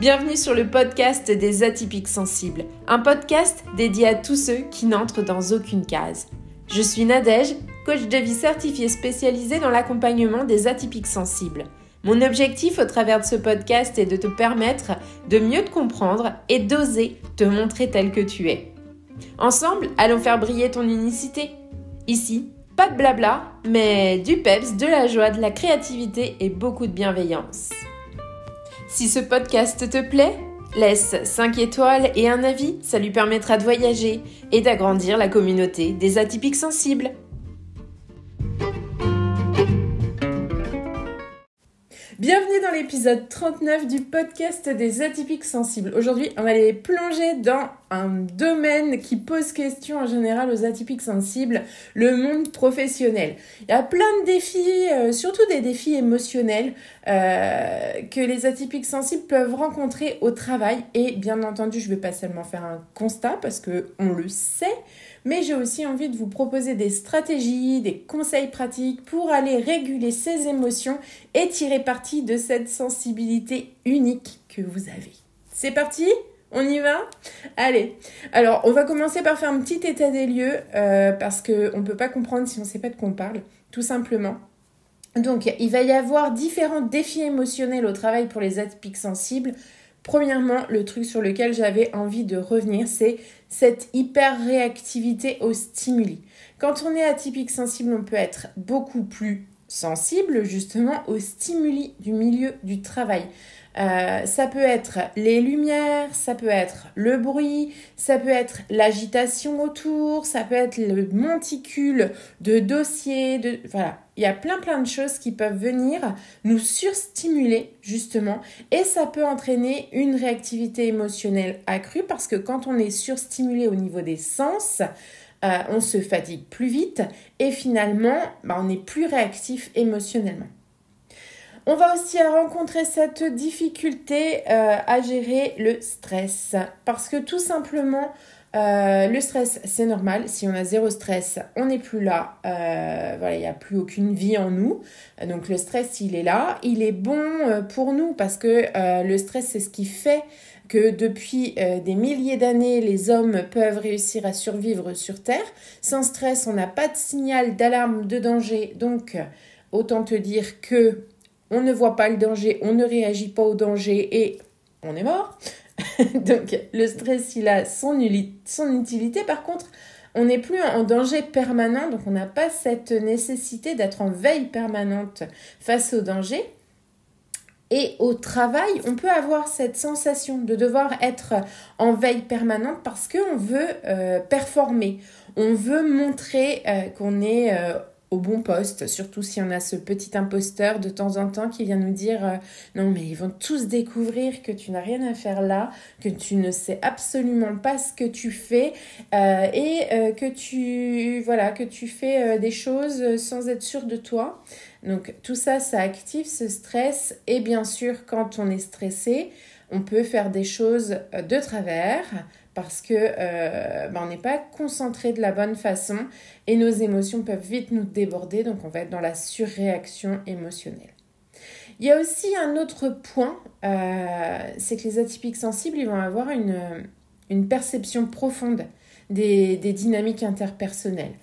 Bienvenue sur le podcast des atypiques sensibles, un podcast dédié à tous ceux qui n'entrent dans aucune case. Je suis Nadège, coach de vie certifié spécialisé dans l'accompagnement des atypiques sensibles. Mon objectif au travers de ce podcast est de te permettre de mieux te comprendre et d'oser te montrer tel que tu es. Ensemble, allons faire briller ton unicité. Ici, pas de blabla, mais du peps, de la joie, de la créativité et beaucoup de bienveillance. Si ce podcast te plaît, laisse 5 étoiles et un avis, ça lui permettra de voyager et d'agrandir la communauté des atypiques sensibles. Bienvenue dans l'épisode 39 du podcast des atypiques sensibles. Aujourd'hui, on va aller plonger dans un domaine qui pose question en général aux atypiques sensibles, le monde professionnel. Il y a plein de défis, euh, surtout des défis émotionnels euh, que les atypiques sensibles peuvent rencontrer au travail. Et bien entendu, je ne vais pas seulement faire un constat parce que on le sait, mais j'ai aussi envie de vous proposer des stratégies, des conseils pratiques pour aller réguler ces émotions et tirer parti de cette sensibilité unique que vous avez. C'est parti on y va? Allez. Alors, on va commencer par faire un petit état des lieux euh, parce qu'on ne peut pas comprendre si on ne sait pas de quoi on parle, tout simplement. Donc, il va y avoir différents défis émotionnels au travail pour les atypiques sensibles. Premièrement, le truc sur lequel j'avais envie de revenir, c'est cette hyper réactivité aux stimuli. Quand on est atypique sensible, on peut être beaucoup plus sensible justement aux stimuli du milieu du travail. Euh, ça peut être les lumières, ça peut être le bruit, ça peut être l'agitation autour, ça peut être le monticule de dossiers, de voilà, il y a plein plein de choses qui peuvent venir nous surstimuler justement et ça peut entraîner une réactivité émotionnelle accrue parce que quand on est surstimulé au niveau des sens, euh, on se fatigue plus vite et finalement bah, on est plus réactif émotionnellement. On va aussi rencontrer cette difficulté euh, à gérer le stress parce que tout simplement euh, le stress, c'est normal. Si on a zéro stress, on n'est plus là. Euh, voilà, il n'y a plus aucune vie en nous. Donc le stress, il est là. Il est bon pour nous parce que le stress, c'est ce qui fait que depuis des milliers d'années, les hommes peuvent réussir à survivre sur Terre. Sans stress, on n'a pas de signal d'alarme de danger. Donc, autant te dire que on ne voit pas le danger, on ne réagit pas au danger et on est mort. Donc le stress, il a son, utilité. Par contre, on n'est plus en danger permanent, donc on n'a pas cette nécessité d'être en veille permanente face au danger. Et au travail, on peut avoir cette sensation de devoir être en veille permanente parce qu'on veut euh, performer, on veut montrer euh, qu'on est euh, au bon poste, surtout si on a ce petit imposteur de temps en temps qui vient nous dire euh, non mais ils vont tous découvrir que tu n'as rien à faire là, que tu ne sais absolument pas ce que tu fais euh, et euh, que tu voilà que tu fais des choses sans être sûr de toi. Donc tout ça ça active ce stress et bien sûr quand on est stressé, on peut faire des choses de travers parce que euh, ben, on n'est pas concentré de la bonne façon et nos émotions peuvent vite nous déborder, donc on va être dans la surréaction émotionnelle. Il y a aussi un autre point, euh, c'est que les atypiques sensibles, ils vont avoir une, perception profonde des, dynamiques interpersonnelles.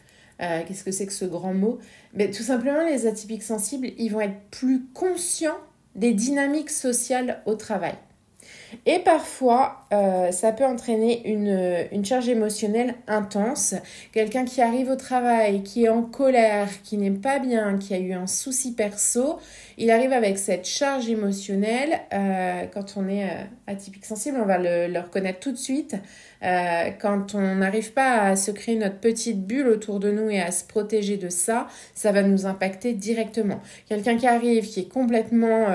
Euh, qu'est-ce que c'est que ce grand mot? Ben, Tout simplement, les atypiques sensibles, ils vont être plus conscients des dynamiques sociales au travail. Et parfois, euh, ça peut entraîner une, une charge émotionnelle intense. Quelqu'un qui arrive au travail, qui est en colère, qui n'est pas bien, qui a eu un souci perso, il arrive avec cette charge émotionnelle. Euh, quand on est euh, atypique sensible, on va le, le reconnaître tout de suite. Quand on n'arrive pas à se créer notre petite bulle autour de nous et à se protéger de ça, ça va nous impacter directement. Quelqu'un qui arrive, qui est complètement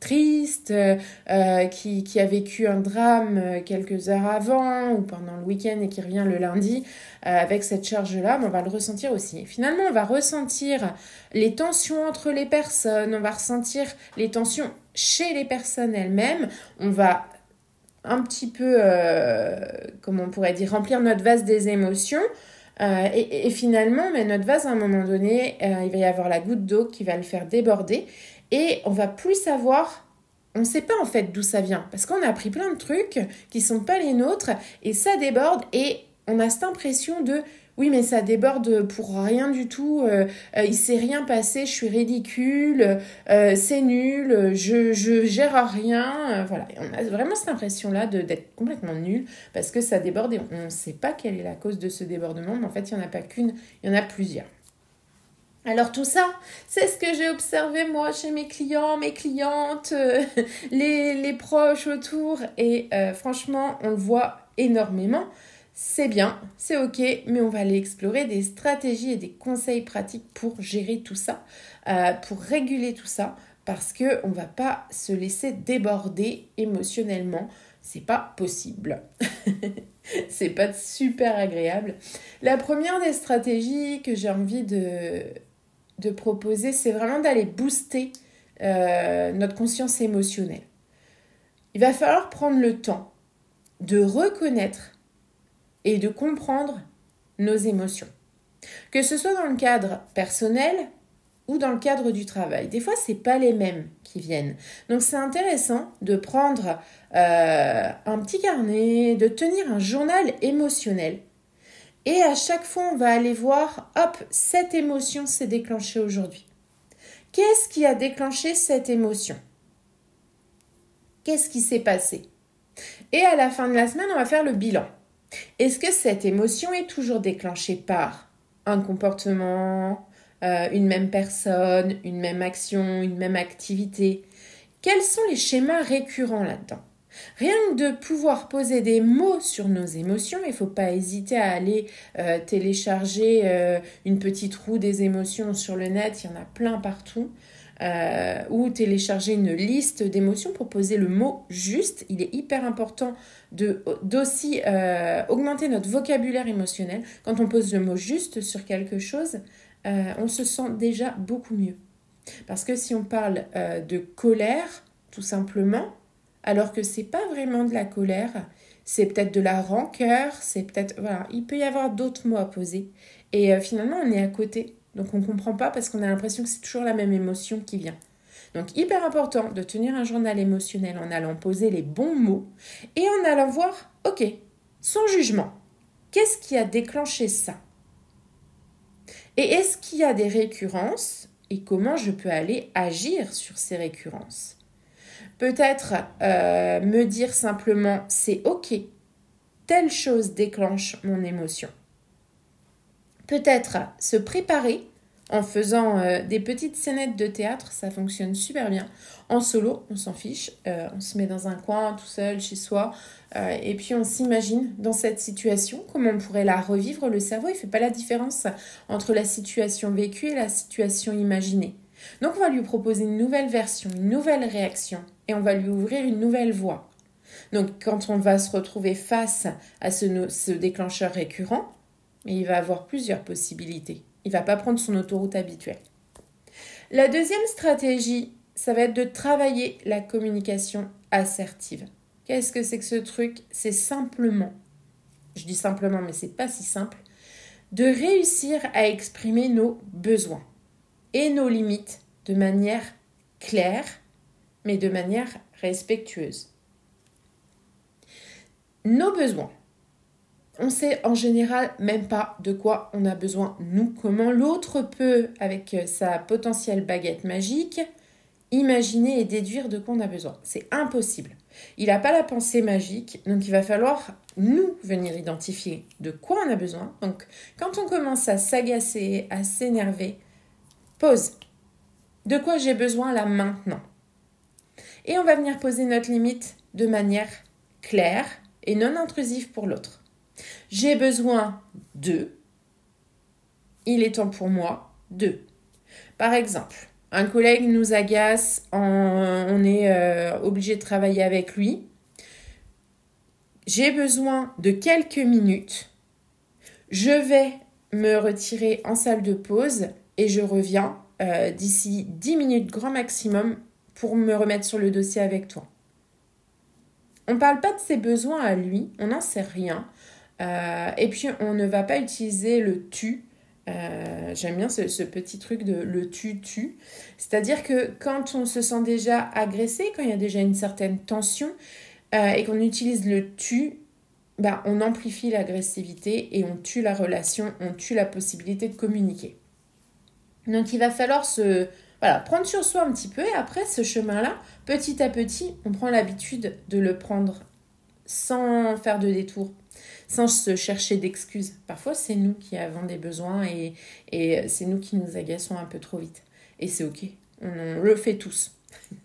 triste, qui, qui, a vécu un drame quelques heures avant ou pendant le week-end et qui revient le lundi, avec cette charge-là, on va le ressentir aussi. Finalement, on va ressentir les tensions entre les personnes, on va ressentir les tensions chez les personnes elles-mêmes, on va un petit peu, euh, comment on pourrait dire, remplir notre vase des émotions. Euh, et, finalement, mais notre vase, à un moment donné, euh, il va y avoir la goutte d'eau qui va le faire déborder. Et on va plus savoir on ne sait pas en fait d'où ça vient parce qu'on a appris plein de trucs qui sont pas les nôtres et ça déborde et on a cette impression de oui mais ça déborde pour rien du tout, euh, euh, il s'est rien passé, je suis ridicule, euh, c'est nul, je, je gère rien, voilà. on a vraiment cette impression-là d'être complètement nul parce que ça déborde et on ne sait pas quelle est la cause de ce débordement, mais en fait il n'y en a pas qu'une, il y en a plusieurs. Alors tout ça, c'est ce que j'ai observé moi chez mes clients, mes clientes, les, les, proches autour et franchement on le voit énormément c'est bien, c'est ok, mais on va aller explorer des stratégies et des conseils pratiques pour gérer tout ça, euh, pour réguler tout ça, parce que on va pas se laisser déborder émotionnellement. C'est pas possible. c'est pas super agréable. La première des stratégies que j'ai envie de, de proposer, c'est vraiment d'aller booster euh, notre conscience émotionnelle. Il va falloir prendre le temps de reconnaître et de comprendre nos émotions. Que ce soit dans le cadre personnel ou dans le cadre du travail. Des fois, ce n'est pas les mêmes qui viennent. Donc, c'est intéressant de prendre euh, un petit carnet, de tenir un journal émotionnel. Et à chaque fois, on va aller voir, hop, cette émotion s'est déclenchée aujourd'hui. Qu'est-ce qui a déclenché cette émotion? Qu'est-ce qui s'est passé? Et à la fin de la semaine, on va faire le bilan. Est-ce que cette émotion est toujours déclenchée par un comportement, euh, une même personne, une même action, une même activité? Quels sont les schémas récurrents là-dedans? Rien que de pouvoir poser des mots sur nos émotions, il ne faut pas hésiter à aller euh, télécharger euh, une petite roue des émotions sur le net, il y en a plein partout. Euh, ou télécharger une liste d'émotions pour poser le mot juste. Il est hyper important d'aussi augmenter notre vocabulaire émotionnel. Quand on pose le mot juste sur quelque chose, on se sent déjà beaucoup mieux. Parce que si on parle de colère, tout simplement, alors que c'est pas vraiment de la colère, c'est peut-être de la rancœur, c'est peut-être voilà, il peut y avoir d'autres mots à poser. Et finalement on est à côté. Donc on ne comprend pas parce qu'on a l'impression que c'est toujours la même émotion qui vient. Donc hyper important de tenir un journal émotionnel en allant poser les bons mots et en allant voir, ok, sans jugement, qu'est-ce qui a déclenché ça? Et est-ce qu'il y a des récurrences et comment je peux aller agir sur ces récurrences? Peut-être euh, me dire simplement, c'est ok, telle chose déclenche mon émotion peut-être se préparer en faisant euh, des petites scénettes de théâtre, ça fonctionne super bien. En solo, on s'en fiche, euh, on se met dans un coin tout seul chez soi et puis on s'imagine dans cette situation, comment on pourrait la revivre. Le cerveau, il fait pas la différence entre la situation vécue et la situation imaginée. Donc on va lui proposer une nouvelle version, une nouvelle réaction et on va lui ouvrir une nouvelle voie. Donc quand on va se retrouver face à ce, déclencheur récurrent, il va avoir plusieurs possibilités. Il va pas prendre son autoroute habituelle. La deuxième stratégie, ça va être de travailler la communication assertive. Qu'est-ce que c'est que ce truc? C'est simplement, je dis simplement, mais c'est pas si simple, de réussir à exprimer nos besoins et nos limites de manière claire, mais de manière respectueuse. Nos besoins, on sait en général même pas de quoi on a besoin, nous, comment l'autre peut, avec euh, sa potentielle baguette magique, imaginer et déduire de quoi on a besoin. C'est impossible. Il n'a pas la pensée magique, donc il va falloir nous venir identifier de quoi on a besoin. Donc quand on commence à s'agacer, à s'énerver, pose. De quoi j'ai besoin là maintenant? Et on va venir poser notre limite de manière claire et non intrusive pour l'autre. J'ai besoin de. Il est temps pour moi de. Par exemple, un collègue nous agace, on est euh, obligé de travailler avec lui. J'ai besoin de quelques minutes. Je vais me retirer en salle de pause et je reviens euh, d'ici 10 minutes grand maximum pour me remettre sur le dossier avec toi. On ne parle pas de ses besoins à lui, on n'en sait rien. Euh, et puis, on ne va pas utiliser le tu Euh, j'aime bien ce, petit truc de le tu-tu. C'est-à-dire que quand on se sent déjà agressé, quand il y a déjà une certaine tension et qu'on utilise le tu, bah, on amplifie l'agressivité et on tue la relation, on tue la possibilité de communiquer. Donc il va falloir se voilà, prendre sur soi un petit peu et après ce chemin-là, petit à petit, on prend l'habitude de le prendre sans faire de détour, sans se chercher d'excuses. Parfois, c'est nous qui avons des besoins et, et c'est nous qui nous agaçons un peu trop vite. Et c'est ok, on, le fait tous.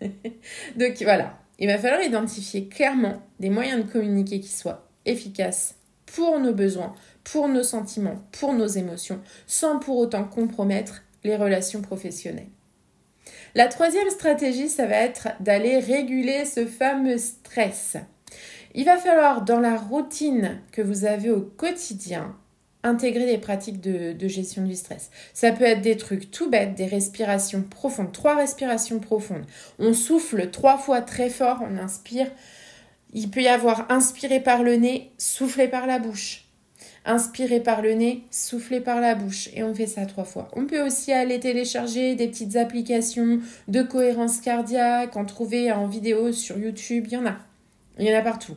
Donc voilà, il va falloir identifier clairement des moyens de communiquer qui soient efficaces pour nos besoins, pour nos sentiments, pour nos émotions, sans pour autant compromettre les relations professionnelles. La troisième stratégie, ça va être d'aller réguler ce fameux stress. Il va falloir, dans la routine que vous avez au quotidien, intégrer des pratiques de, gestion du stress. Ça peut être des trucs tout bêtes, des respirations profondes, trois respirations profondes. On souffle trois fois très fort, on inspire. Il peut y avoir inspirer par le nez, souffler par la bouche. Inspirer par le nez, souffler par la bouche. Et on fait ça trois fois. On peut aussi aller télécharger des petites applications de cohérence cardiaque, en trouver en vidéo sur YouTube. Il y en a. Il y en a partout.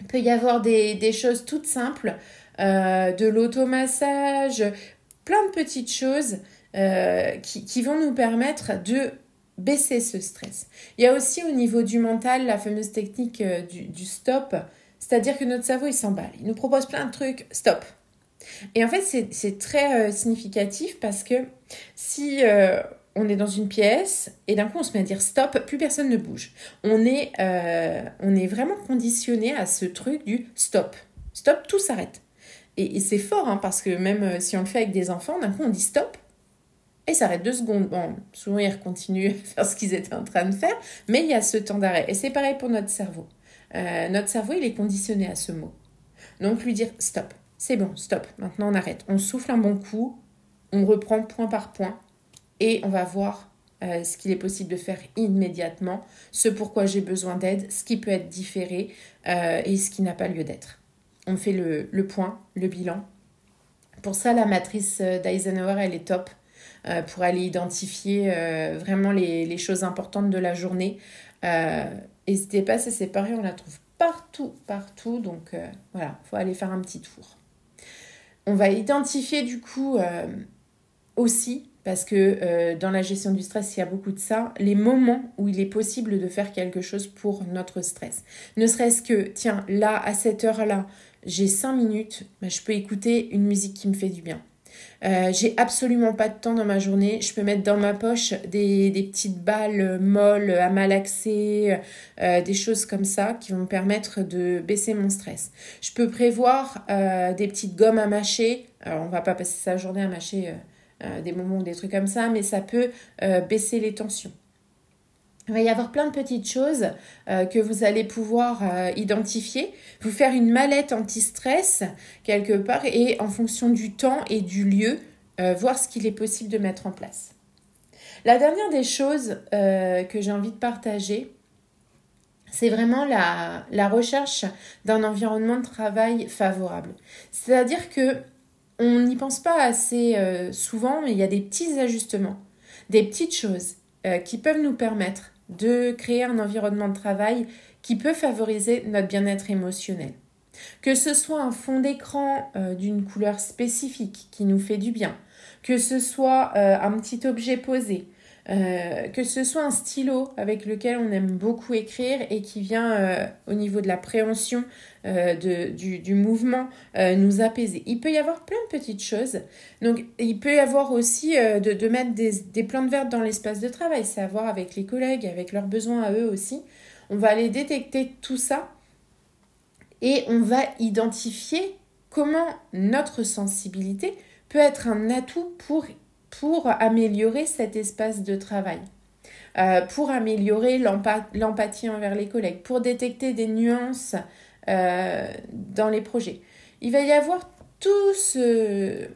Il peut y avoir des, choses toutes simples, euh, de l'automassage, plein de petites choses euh, qui, vont nous permettre de baisser ce stress. Il y a aussi au niveau du mental la fameuse technique euh, du stop c'est-à-dire que notre cerveau, il s'emballe. Il nous propose plein de trucs. Stop. Et en fait, c'est très euh, significatif parce que si euh, on est dans une pièce et d'un coup on se met à dire stop, plus personne ne bouge. On est, euh, on est vraiment conditionné à ce truc du stop. Stop, tout s'arrête. Et, c'est fort hein, parce que même si on le fait avec des enfants, d'un coup on dit stop et ça arrête deux secondes. Bon, souvent ils continuent à faire ce qu'ils étaient en train de faire, mais il y a ce temps d'arrêt. Et c'est pareil pour notre cerveau. Euh, notre cerveau, il est conditionné à ce mot. Donc lui dire stop, c'est bon, stop, maintenant on arrête. On souffle un bon coup, on reprend point par point et on va voir euh, ce qu'il est possible de faire immédiatement, ce pourquoi j'ai besoin d'aide, ce qui peut être différé euh, et ce qui n'a pas lieu d'être. On fait le, point, le bilan. Pour ça, la matrice d'Eisenhower, elle est top pour aller identifier vraiment les, les, choses importantes de la journée. N'hésitez pas, c'est séparé, on la trouve partout, partout. Donc euh, voilà, il faut aller faire un petit tour. On va identifier du coup euh, aussi, parce que euh, dans la gestion du stress, il y a beaucoup de ça, les moments où il est possible de faire quelque chose pour notre stress. Ne serait-ce que, tiens, là, à cette heure-là, j'ai 5 minutes, bah, je peux écouter une musique qui me fait du bien. Euh, j'ai absolument pas de temps dans ma journée. Je peux mettre dans ma poche des, petites balles molles à malaxer, euh, des choses comme ça qui vont me permettre de baisser mon stress. Je peux prévoir euh, des petites gommes à mâcher. Alors, on va pas passer sa journée à mâcher des moments ou des trucs comme ça, mais ça peut baisser les tensions. Il va y avoir plein de petites choses euh, que vous allez pouvoir euh, identifier, vous faire une mallette anti-stress quelque part et en fonction du temps et du lieu, euh, voir ce qu'il est possible de mettre en place. La dernière des choses que j'ai envie de partager, c'est vraiment la, la recherche d'un environnement de travail favorable. C'est-à-dire que on n'y pense pas assez souvent, mais il y a des petits ajustements, des petites choses qui peuvent nous permettre de créer un environnement de travail qui peut favoriser notre bien-être émotionnel. Que ce soit un fond d'écran euh, d'une couleur spécifique qui nous fait du bien, que ce soit euh, un petit objet posé, euh, que ce soit un stylo avec lequel on aime beaucoup écrire et qui vient euh, au niveau de la préhension euh, de, du, mouvement nous apaiser. Il peut y avoir plein de petites choses. Donc il peut y avoir aussi de, de, mettre des, des plantes vertes dans l'espace de travail, c'est à voir avec les collègues, avec leurs besoins à eux aussi. On va aller détecter tout ça et on va identifier comment notre sensibilité peut être un atout pour pour améliorer cet espace de travail, euh, pour améliorer l'empathie envers les collègues, pour détecter des nuances euh, dans les projets. Il va y avoir tout ce,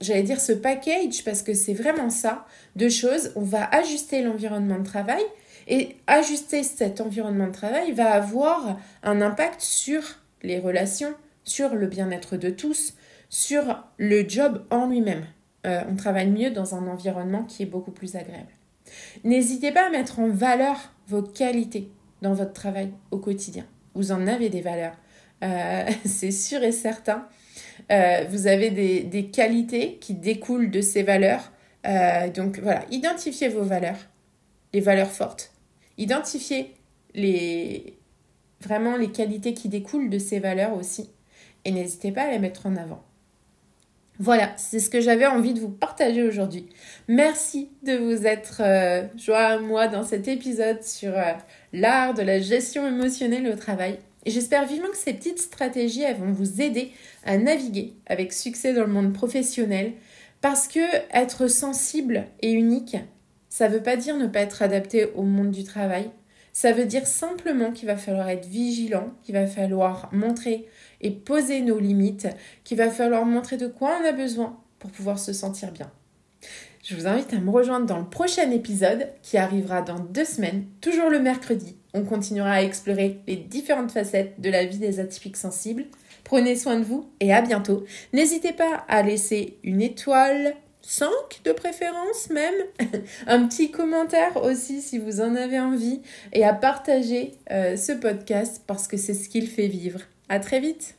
j'allais dire ce package, parce que c'est vraiment ça, de choses. On va ajuster l'environnement de travail et ajuster cet environnement de travail va avoir un impact sur les relations, sur le bien-être de tous, sur le job en lui-même. Euh, on travaille mieux dans un environnement qui est beaucoup plus agréable. N'hésitez pas à mettre en valeur vos qualités dans votre travail au quotidien. Vous en avez des valeurs, euh, c'est sûr et certain. Euh, vous avez des, qualités qui découlent de ces valeurs. donc voilà, identifiez vos valeurs, les valeurs fortes. Identifiez vraiment les qualités qui découlent de ces valeurs aussi. Et n'hésitez pas à les mettre en avant. Voilà, c'est ce que j'avais envie de vous partager aujourd'hui. Merci de vous être euh, à moi dans cet épisode sur euh, l'art de la gestion émotionnelle au travail. J'espère vivement que ces petites stratégies vont vous aider à naviguer avec succès dans le monde professionnel parce que être sensible et unique, ça ne veut pas dire ne pas être adapté au monde du travail. Ça veut dire simplement qu'il va falloir être vigilant, qu'il va falloir montrer et poser nos limites, qu'il va falloir montrer de quoi on a besoin pour pouvoir se sentir bien. Je vous invite à me rejoindre dans le prochain épisode qui arrivera dans deux semaines, toujours le mercredi. On continuera à explorer les différentes facettes de la vie des atypiques sensibles. Prenez soin de vous et à bientôt. N'hésitez pas à laisser une étoile, 5 de préférence même, un petit commentaire aussi si vous en avez envie et à partager euh, ce podcast parce que c'est ce qu'il fait vivre. À très vite